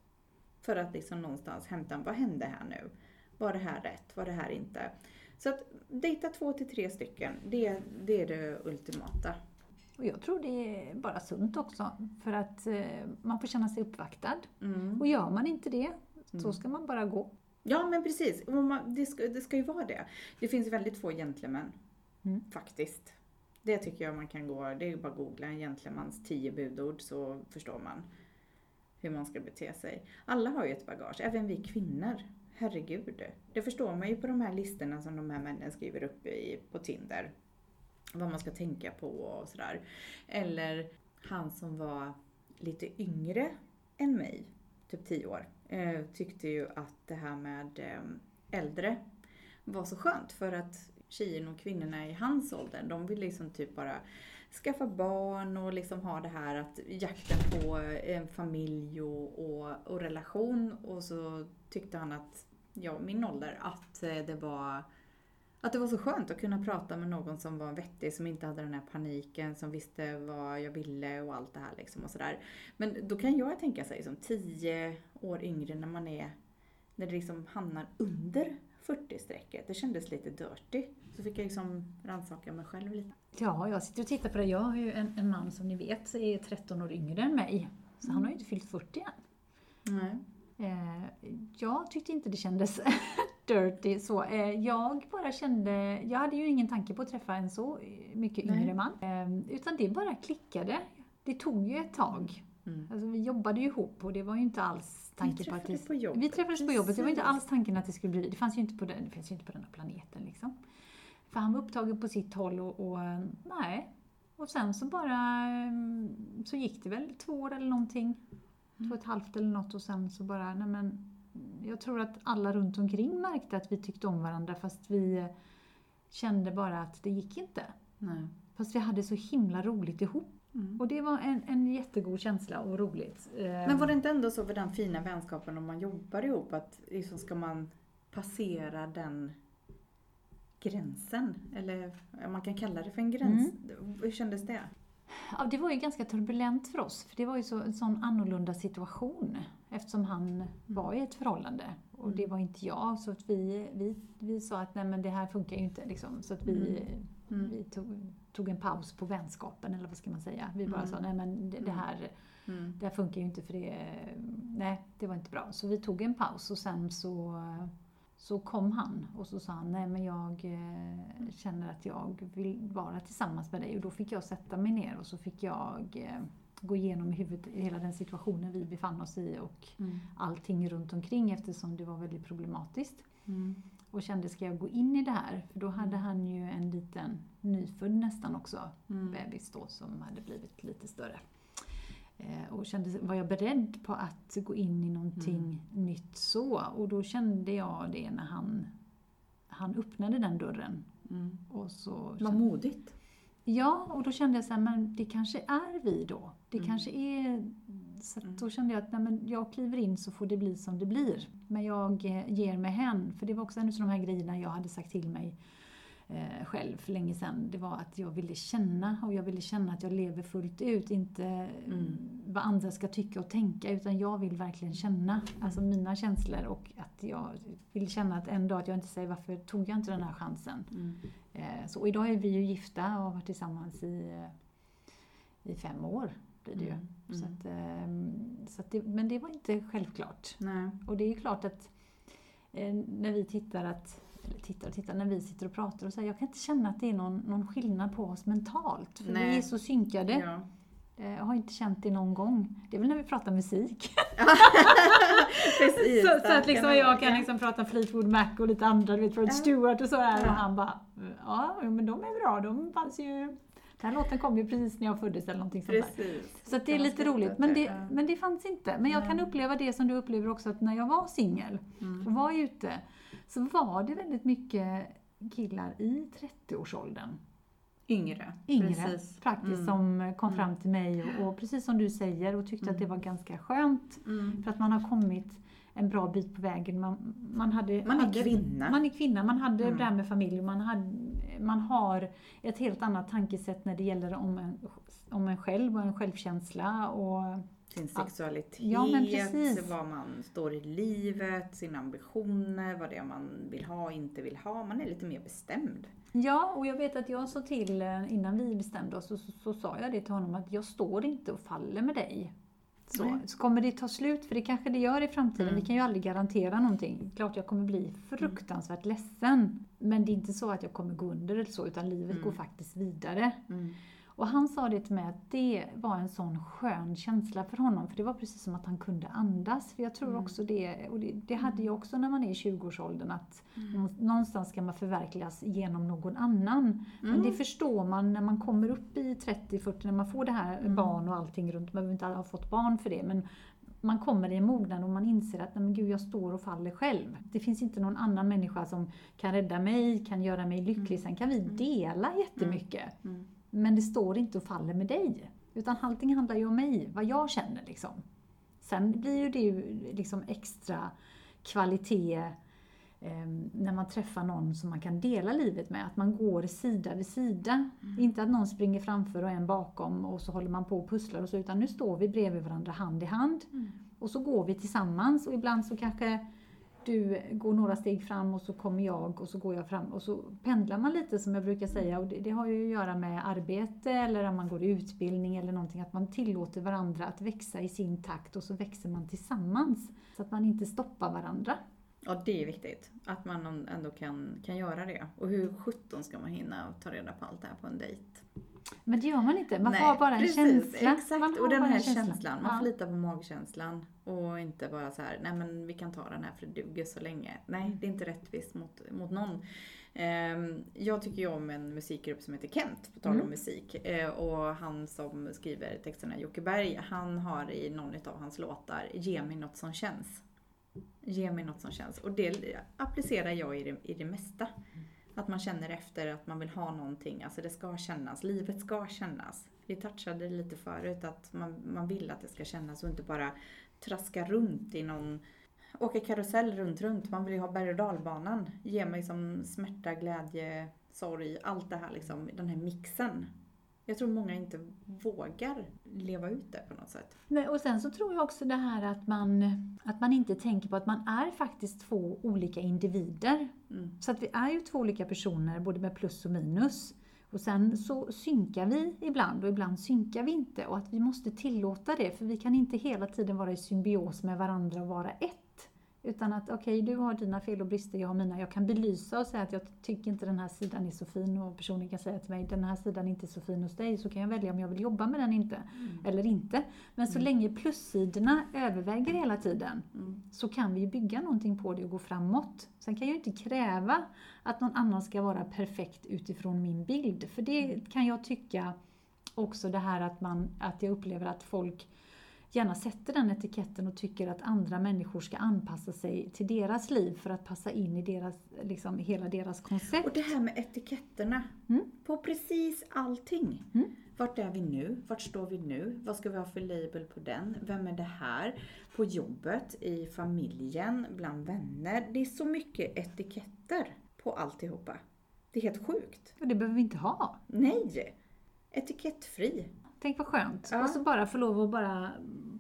För att liksom någonstans hämta, vad hände här nu? Var det här rätt? Var det här inte? Så att dejta två till tre stycken, det, det är det ultimata. Och jag tror det är bara sunt också. För att eh, man får känna sig uppvaktad. Mm. Och gör man inte det, så ska man bara gå. Ja men precis, det, ska, det ska ju vara det. Det finns väldigt få gentlemän, Mm. faktiskt. Det tycker jag man kan gå, det är bara att googla en gentlemans tio budord så förstår man hur man ska bete sig. Alla har ju ett bagage, även vi kvinnor. Herregud. Det förstår man ju på de här listorna som de här männen skriver upp i, på Tinder. Vad man ska tänka på och sådär. Eller han som var lite yngre än mig, typ 10 år, eh, tyckte ju att det här med eh, äldre var så skönt för att tjejerna och kvinnorna i hans ålder, de vill liksom typ bara skaffa barn och liksom ha det här att jakten på en familj och, och, och relation och så tyckte han att, ja min ålder, att det var att det var så skönt att kunna prata med någon som var vettig, som inte hade den här paniken, som visste vad jag ville och allt det här liksom och sådär. Men då kan jag tänka sig som tio år yngre när man är, när det liksom hamnar under 40-strecket. Det kändes lite dirty. Så fick jag liksom rannsaka mig själv lite. Ja, jag sitter och tittar på det. Jag har ju en, en man som ni vet är 13 år yngre än mig. Så han har ju inte fyllt 40 än. Nej. Eh, jag tyckte inte det kändes dirty så. Eh, jag bara kände, jag hade ju ingen tanke på att träffa en så mycket Nej. yngre man. Eh, utan det bara klickade. Det tog ju ett tag. Mm. Alltså, vi jobbade ju ihop och det var ju inte alls tanken på att träffades det, på jobbet, Vi träffades på jobbet. Det var inte alls tanken att det skulle bli, det fanns ju inte på den, det finns ju inte på den här planeten liksom. För han var upptagen på sitt håll och, och eh, nej. Och sen så bara, eh, så gick det väl två år eller någonting. Två och ett halvt eller något och sen så bara, nej men jag tror att alla runt omkring märkte att vi tyckte om varandra fast vi kände bara att det gick inte. Nej. Fast vi hade så himla roligt ihop. Mm. Och det var en, en jättegod känsla och roligt. Men var det inte ändå så för den fina vänskapen om man jobbar ihop att liksom ska man passera den gränsen? Eller man kan kalla det för en gräns. Mm. Hur kändes det? Ja, det var ju ganska turbulent för oss, för det var ju så, en sån annorlunda situation eftersom han mm. var i ett förhållande och det mm. var inte jag. Så att vi, vi, vi sa att nej men det här funkar ju inte. Liksom. Så att vi, mm. vi tog, tog, en paus på vänskapen, eller vad ska man säga. Vi bara mm. sa nej men det, det här, mm. det här funkar ju inte för det, nej det var inte bra. Så vi tog en paus och sen så så kom han och så sa han, nej men jag eh, känner att jag vill vara tillsammans med dig. Och då fick jag sätta mig ner och så fick jag eh, gå igenom i huvudet hela den situationen vi befann oss i och mm. allting runt omkring eftersom det var väldigt problematiskt. Mm. Och kände, ska jag gå in i det här? För då hade mm. han ju en liten nyfödd nästan också, mm. bebis då, som hade blivit lite större. Eh, och kände, var jag beredd på att gå in i någonting mm. nytt så? Och då kände jag det när han, han öppnade den dörren. Mm. Och så Vad modigt! Ja, och då kände jag så här, men det kanske är vi då. Det mm. kanske är... Så mm. då kände jag att nej, men jag kliver in så får det bli som det blir. Men jag eh, ger mig hän. För det var också en av de här grejerna jag hade sagt till mig själv för länge sedan. Det var att jag ville känna och jag ville känna att jag lever fullt ut. Inte mm. vad andra ska tycka och tänka utan jag vill verkligen känna alltså mina känslor och att jag vill känna att en dag att jag inte säger varför tog jag inte den här chansen. Mm. Eh, så, idag är vi ju gifta och har varit tillsammans i, i fem år. Blir det ju. Mm. Så att, eh, så att det, men det var inte självklart. Nej. Och det är klart att eh, när vi tittar att eller tittar och tittar, när vi sitter och pratar och säger jag kan inte känna att det är någon, någon skillnad på oss mentalt. För Nej. vi är så synkade. Ja. Eh, jag har inte känt det någon gång. Det är väl när vi pratar musik. Precis, så, så, att liksom jag kan liksom prata Fleetwood Mac och lite andra, du vet, Rod Stewart och sådär. Ja. Och han bara, ja men de är bra, de fanns ju den här låten kom ju precis när jag föddes eller någonting sånt där. Så det är lite roligt. Men det, men det fanns inte. Men jag kan uppleva det som du upplever också, att när jag var singel mm. och var ute, så var det väldigt mycket killar i 30-årsåldern. Yngre. Yngre, precis. faktiskt, mm. som kom fram mm. till mig och, och, precis som du säger och tyckte att det mm. var ganska skönt. Mm. För att man har kommit en bra bit på vägen. Man, man, hade, man är hade, kvinna. Man är kvinna, man hade mm. det där med familj, man, hade, man har ett helt annat tankesätt när det gäller om en, om en själv och en självkänsla. Och, sin sexualitet, ja, var man står i livet, sina ambitioner, vad det är man vill ha och inte vill ha. Man är lite mer bestämd. Ja, och jag vet att jag sa till, eh, innan vi bestämde oss, så, så, så sa jag det till honom att jag står inte och faller med dig. Så, så, kommer det ta slut, för det kanske det gör i framtiden. Mm. Vi kan ju aldrig garantera någonting. Klart jag kommer bli fruktansvärt mm. ledsen. Men det är inte så att jag kommer gå under eller så, utan livet mm. går faktiskt vidare. Mm. Och han sa det till mig att det var en sån skön känsla för honom. För det var precis som att han kunde andas. För jag tror mm. också det, och det, det hade jag också när man är i 20-årsåldern, att mm. någonstans ska man förverkligas genom någon annan. Mm. Men det förstår man när man kommer upp i 30-40, när man får det här mm. barn och allting runt. Man behöver inte ha fått barn för det. Men man kommer i en mognad och man inser att nej men gud, jag står och faller själv. Det finns inte någon annan människa som kan rädda mig, kan göra mig lycklig. Mm. Sen kan vi mm. dela jättemycket. Mm. Men det står inte och faller med dig. Utan allting handlar ju om mig, vad jag känner liksom. Sen blir ju det ju liksom extra kvalitet eh, när man träffar någon som man kan dela livet med. Att man går sida vid sida. Mm. Inte att någon springer framför och en bakom och så håller man på och pusslar och så. Utan nu står vi bredvid varandra hand i hand. Mm. Och så går vi tillsammans och ibland så kanske du går några steg fram och så kommer jag och så går jag fram och så pendlar man lite som jag brukar säga och det, det har ju att göra med arbete eller om man går i utbildning eller någonting att man tillåter varandra att växa i sin takt och så växer man tillsammans så att man inte stoppar varandra. Ja, det är viktigt. Att man ändå kan, kan göra det. Och hur sjutton ska man hinna ta reda på allt det här på en dejt? Men det gör man inte. Man Nej, har bara en precis, känsla. Exakt, och den här känslan. känslan. Man ja. får lita på magkänslan. Och inte bara så här, nej men vi kan ta den här för det duger så länge. Nej, det är inte rättvist mot, mot någon. Ehm, jag tycker ju om en musikgrupp som heter Kent, på tal om mm. musik. Eh, och han som skriver texterna, Jocke Berg, han har i någon av hans låtar Ge mig något som känns. Ge mig något som känns. Och det applicerar jag i det, i det mesta. Mm. Att man känner efter att man vill ha någonting, alltså det ska kännas, livet ska kännas. Vi touchade lite förut att man, man vill att det ska kännas och inte bara traska runt i någon åka karusell runt, runt. Man vill ju ha berg och dalbanan. Ge mig som smärta, glädje, sorg, allt det här liksom, den här mixen. Jag tror många inte vågar leva ut det på något sätt. Nej, och sen så tror jag också det här att man, att man inte tänker på att man är faktiskt två olika individer. Mm. Så att vi är ju två olika personer, både med plus och minus. Och sen så synkar vi ibland och ibland synkar vi inte och att vi måste tillåta det för vi kan inte hela tiden vara i symbios med varandra och vara ett. Utan att okej, okay, du har dina fel och brister, jag har mina. Jag kan belysa och säga att jag tycker inte den här sidan är så fin och personen kan säga till mig den här sidan är inte så fin hos dig. Så kan jag välja om jag vill jobba med den inte, mm. eller inte. Men så mm. länge plussidorna överväger hela tiden mm. så kan vi bygga någonting på det och gå framåt. Sen kan jag inte kräva att någon annan ska vara perfekt utifrån min bild. För det kan jag tycka också det här att, man, att jag upplever att folk gärna sätter den etiketten och tycker att andra människor ska anpassa sig till deras liv för att passa in i deras, liksom, hela deras koncept. Och det här med etiketterna. Mm. På precis allting. Mm. Vart är vi nu? Vart står vi nu? Vad ska vi ha för label på den? Vem är det här? På jobbet, i familjen, bland vänner. Det är så mycket etiketter på alltihopa. Det är helt sjukt. Och det behöver vi inte ha. Nej! Etikettfri. Tänk vad skönt. Ja. Och så bara få lov att bara,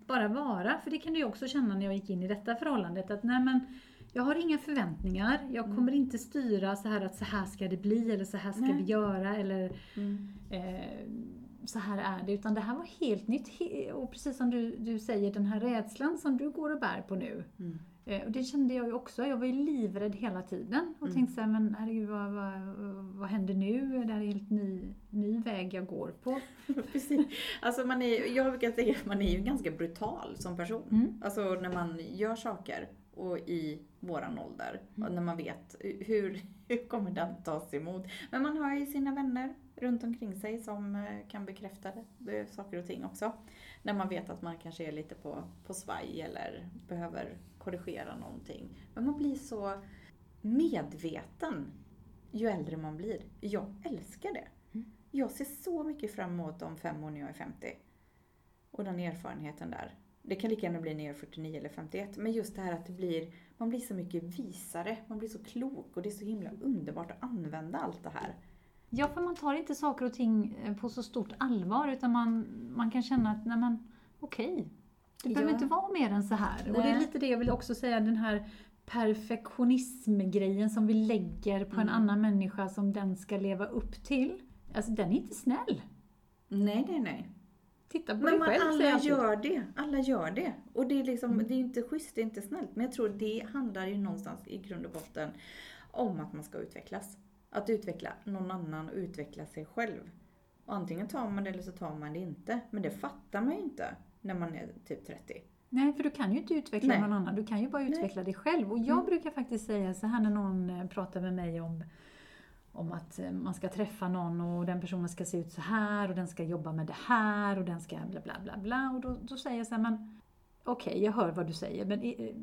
bara vara. För det kan du ju också känna när jag gick in i detta förhållandet. Att nej men, jag har inga förväntningar. Jag mm. kommer inte styra så här att så här ska det bli eller så här ska nej. vi göra. Eller mm. eh, så här är det. Utan det här var helt nytt. Och precis som du, du säger, den här rädslan som du går och bär på nu. Mm. Eh, och det kände jag ju också. Jag var ju livrädd hela tiden och mm. tänkte såhär, men herregud vad, vad, vad händer nu? Det här är en helt ny, ny väg jag går på. Precis. Alltså man är, jag brukar säga att man är ju ganska brutal som person. Mm. Alltså när man gör saker och i våran ålder. Mm. Och när man vet hur, hur kommer den tas emot. Men man har ju sina vänner runt omkring sig som eh, kan bekräfta det, saker och ting också. När man vet att man kanske är lite på, på svaj eller behöver korrigera någonting. Men man blir så medveten ju äldre man blir. Jag älskar det. Mm. Jag ser så mycket fram emot de fem år när jag är 50. Och den erfarenheten där. Det kan lika gärna bli när jag är 49 eller 51. Men just det här att det blir, man blir så mycket visare, man blir så klok och det är så himla underbart att använda allt det här. Ja, för man tar inte saker och ting eh, på så stort allvar utan man, man kan känna att, nej men okej, okay, det behöver inte vara mer än så här. Nej. Och det är lite det jag vill också säga, den här perfektionism-grejen som vi lägger på mm. en annan människa som den ska leva upp till. Alltså den är inte snäll. Nej, nej, nej. Titta på Men dig själv, alla gör det. Alla gör det. Och det är liksom, mm. det är inte schysst, det är inte snällt. Men jag tror det handlar ju någonstans i grund och botten om att man ska utvecklas. Att utveckla någon annan och utveckla sig själv. Och antingen tar man det eller så tar man det inte. Men det fattar man ju inte när man är typ 30. Nej, för du kan ju inte utveckla Nej. någon annan. Du kan ju bara utveckla Nej. dig själv. Och jag mm. brukar faktiskt säga så här när någon eh, pratar med mig om om att eh, man ska träffa någon och den personen ska se ut så här och den ska jobba med det här och den ska bla bla bla bla. Och då, då säger jag så här, men okej, okay, jag hör vad du säger, men eh,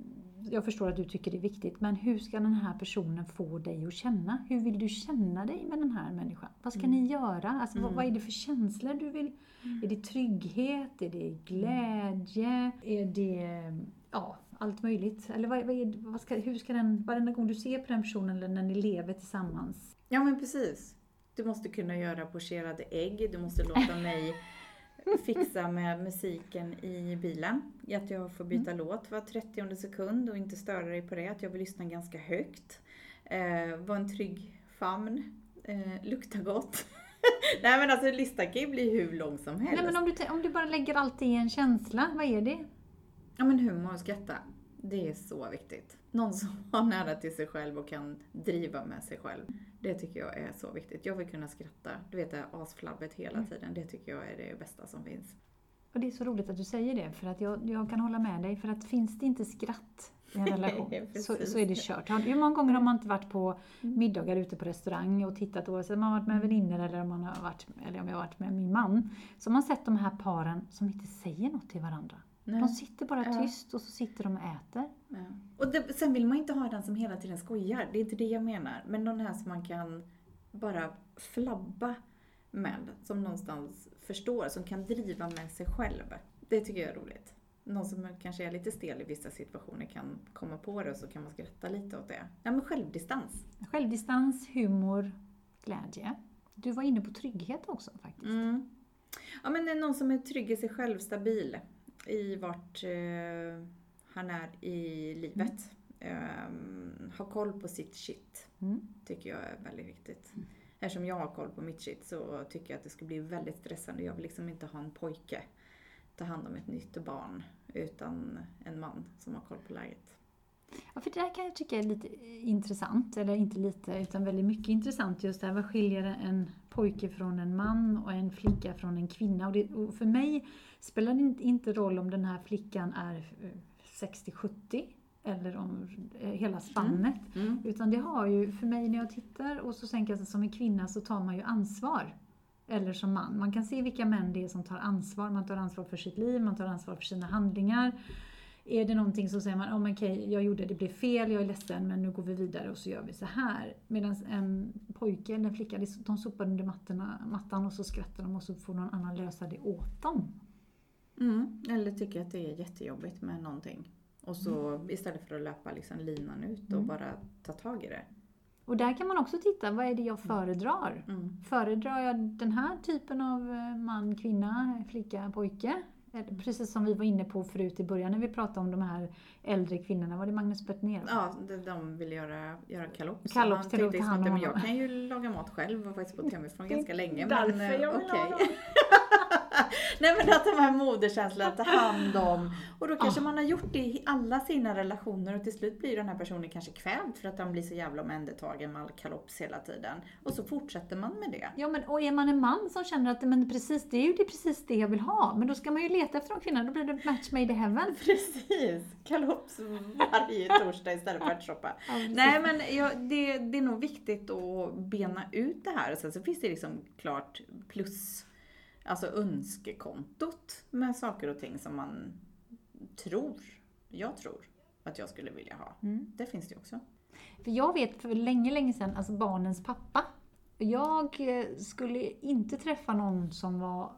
jag förstår att du tycker det är viktigt, men hur ska den här personen få dig att känna? Hur vill du känna dig med den här människan? Vad ska mm. ni göra? Alltså, mm. vad, vad, är det för känslor du vill? Mm. Är det trygghet? Är det glädje? Är det ja, allt möjligt? Eller vad, vad, är, vad ska, hur ska den, varenda gång du ser på den personen eller när ni lever tillsammans? Ja men precis. Du måste kunna göra pocherade ägg, du måste låta mig fixa med musiken i bilen. Att jag får byta mm. låt var 30 sekund och inte störa dig på det. Att jag vill lyssna ganska högt. Eh, vara en trygg famn. Eh, lukta gott. Nej men alltså listan kan ju bli hur lång som helst. Nej men om du, om du bara lägger allt i en känsla, vad är det? Ja men humor och skratta. Det är så viktigt. Någon som har nära till sig själv och kan driva med sig själv. Det tycker jag är så viktigt. Jag vill kunna skratta. Du vet det här asflabbet hela mm. tiden. Det tycker jag är det bästa som finns. Och det är så roligt att du säger det, för att jag, jag kan hålla med dig. För att finns det inte skratt i en relation så, så är det kört. Hur många gånger har man inte varit på mm. middagar ute på restaurang och tittat, oavsett om man har varit med mm. vänner eller om man har varit, eller om jag har varit med min man. Så har man sett de här paren som inte säger något till varandra. Nej. De sitter bara tyst och så sitter de och äter. Ja. Och det, sen vill man inte ha den som hela tiden skojar, det är inte det jag menar. Men någon här som man kan bara flabba med, som någonstans förstår, som kan driva med sig själv. Det tycker jag är roligt. någon som kanske är lite stel i vissa situationer kan komma på det och så kan man skratta lite åt det. Ja men självdistans. Självdistans, humor, glädje. Du var inne på trygghet också faktiskt. Mm. Ja men det är någon som är trygg i sig själv, stabil i vart eh, han är i livet. Um, ha koll på sitt shit, Mm. tycker jag är väldigt viktigt. Mm. Eftersom jag har koll på mitt shit så tycker jag att det ska bli väldigt stressande. Jag vill liksom inte ha en pojke ta hand om ett nytt barn, utan en man som har koll på läget. Ja, för det där kan jag tycka är lite intressant, eller inte lite, utan väldigt mycket intressant just det här, vad skiljer en pojke från en man och en flicka från en kvinna? Och, det, och för mig spelar det inte- roll om den här flickan är eh, 60-70 eller om eh, hela spannet. Utan det har ju, för mig när jag tittar och så tänker jag som en kvinna så tar man ju ansvar. Eller som man. Man kan se vilka män det är som tar ansvar. Man tar ansvar för sitt liv, man tar ansvar för sina handlingar. Är det någonting så säger man, oh, okej, jag gjorde det, det blev fel, jag är ledsen, men nu går vi vidare och så gör vi så här. Medan en pojke eller en flicka, de sopar under mattorna, mattan och så skrattar de och så får någon annan lösa det åt dem. Mm. Eller tycker att det är jättejobbigt med någonting. Och så istället för att löpa liksom linan ut och Mm. bara ta tag i det. Och där kan man också titta, vad är det jag föredrar? Mm. Föredrar jag den här typen av eh, man, kvinna, flicka, pojke? Eller Precis som vi var inne på förut i början när vi pratade om de här äldre kvinnorna. Var det Magnus Bettner? Ja, de, de vill göra, göra kalops. Kalops till att tänkte ta liksom hand att, om jag kan ju laga mat själv och faktiskt bott hemifrån Det är ganska länge. Därför men, eh, jag vill ha okej. dem. Nej men att de här moderkänslorna, ta hand om. Och då kanske man har gjort det i alla sina relationer och till slut blir den här personen kanske kvävd för att han blir så jävla omhändertagen med all kalops hela tiden. Och så fortsätter man med det. Ja, men, och är man en man som känner att men precis, det är ju det, precis det jag vill ha, men då ska man ju leta efter en kvinna, då blir det match made in heaven. Precis! Kalops varje torsdag istället för ärtsoppa. Ja, precis. Nej men ja, det, det är nog viktigt att bena ut det här. Sen så finns det liksom klart plus, alltså önskekontot med saker och ting som man tror, jag tror att jag skulle vilja ha. Mm. Det finns det också. För jag vet för länge, länge sedan, alltså barnens pappa. Jag eh, skulle inte träffa någon som var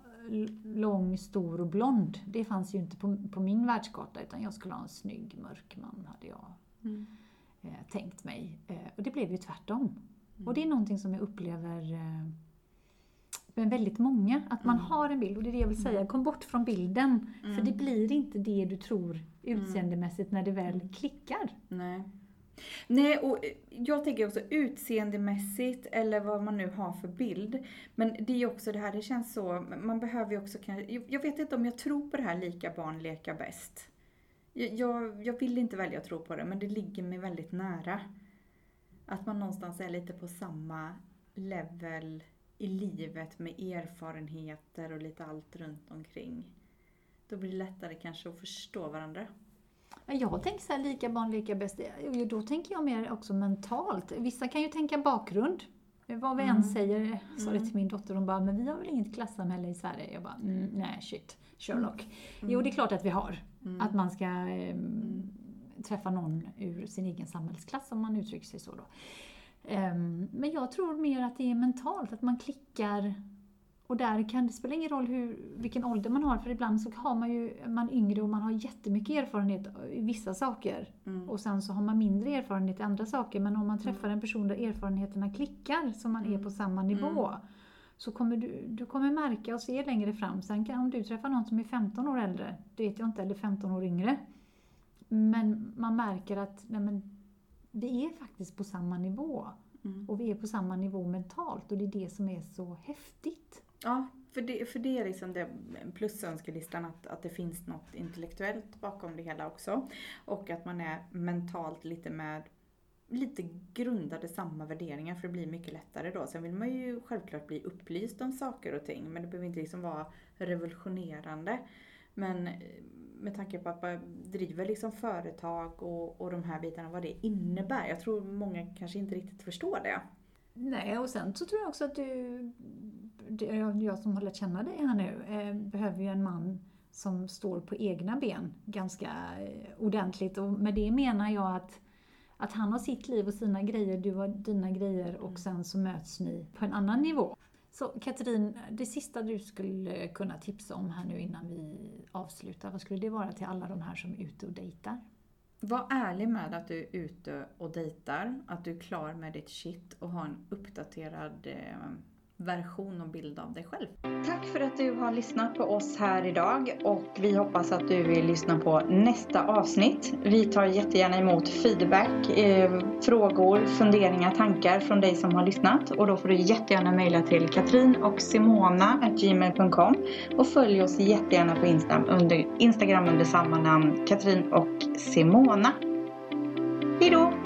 lång, stor och blond. Det fanns ju inte på, på min världskarta, utan jag skulle ha en snygg, mörk man, hade jag eh, tänkt mig. Eh, och det blev ju tvärtom. Och det är någonting som jag upplever eh, med väldigt många, att man Mm. har en bild. Och det är det jag vill säga, kom bort från bilden. För det blir inte det du tror utseendemässigt när det väl klickar. Nej. Nej, och jag tänker också utseendemässigt eller vad man nu har för bild. Men det är ju också det här, det känns så, man behöver ju också kanske, jag- jag vet inte om jag tror på det här lika barn leka bäst. Jag, jag, jag vill inte välja att tro på det, men det ligger mig väldigt nära. Att man någonstans är lite på samma level i livet med erfarenheter och lite allt runt omkring. Då blir det lättare kanske att förstå varandra. Men Jag tänker så här, lika barn lika bäst. Då tänker jag mer också mentalt. Vissa kan ju tänka bakgrund. Vad vi än säger, jag sa det till min dotter, hon bara, men vi har väl inget klassamhälle i Sverige? Jag bara, mm, nej shit, Sherlock. Jo, det är klart att vi har. Att man ska ehm, träffa någon ur sin egen samhällsklass, om man uttrycker sig så då. Ehm, men jag tror mer att det är mentalt, att man klickar och där kan det spela ingen roll hur, vilken ålder man har, för ibland så har man ju, är man yngre och man har jättemycket erfarenhet i vissa saker. Mm. Och sen så har man mindre erfarenhet i andra saker. Men om man träffar en person där erfarenheterna klickar, så man är på samma nivå. Så kommer du, du kommer märka och se längre fram. Sen kan, om du träffar någon som är 15 år äldre, det vet jag inte, eller 15 år yngre. Men man märker att nej men, vi är faktiskt på samma nivå. Mm. Och vi är på samma nivå mentalt och det är det som är så häftigt. Ja, för det, för det är liksom det plusönskelistan att, att det finns något intellektuellt bakom det hela också. Och att man är mentalt lite med lite grundade samma värderingar för det blir mycket lättare då. Sen vill man ju självklart bli upplyst om saker och ting men det behöver inte liksom vara revolutionerande. Men med tanke på att man driver liksom företag och, och de här bitarna, vad det innebär. Jag tror många kanske inte riktigt förstår det. Nej, och sen så tror jag också att du, jag som har lärt känna dig här nu, eh, behöver ju en man som står på egna ben ganska eh, ordentligt. Och med det menar jag att, att han har sitt liv och sina grejer, du har dina grejer och sen så möts ni på en annan nivå. Så Katrin, det sista du skulle kunna tipsa om här nu innan vi avslutar, vad skulle det vara till alla de här som är ute och dejtar? Var ärlig med att du är ute och dejtar, att du är klar med ditt shit och har en uppdaterad eh, version och bild av dig själv. Tack för att du har lyssnat på oss här idag och vi hoppas att du vill lyssna på nästa avsnitt. Vi tar jättegärna emot feedback, eh, frågor, funderingar, tankar från dig som har lyssnat och då får du jättegärna mejla till katrin och simona.gmail.com och följ oss jättegärna på Instagram under, Instagram under samma namn, Katrin och Simona. Hejdå!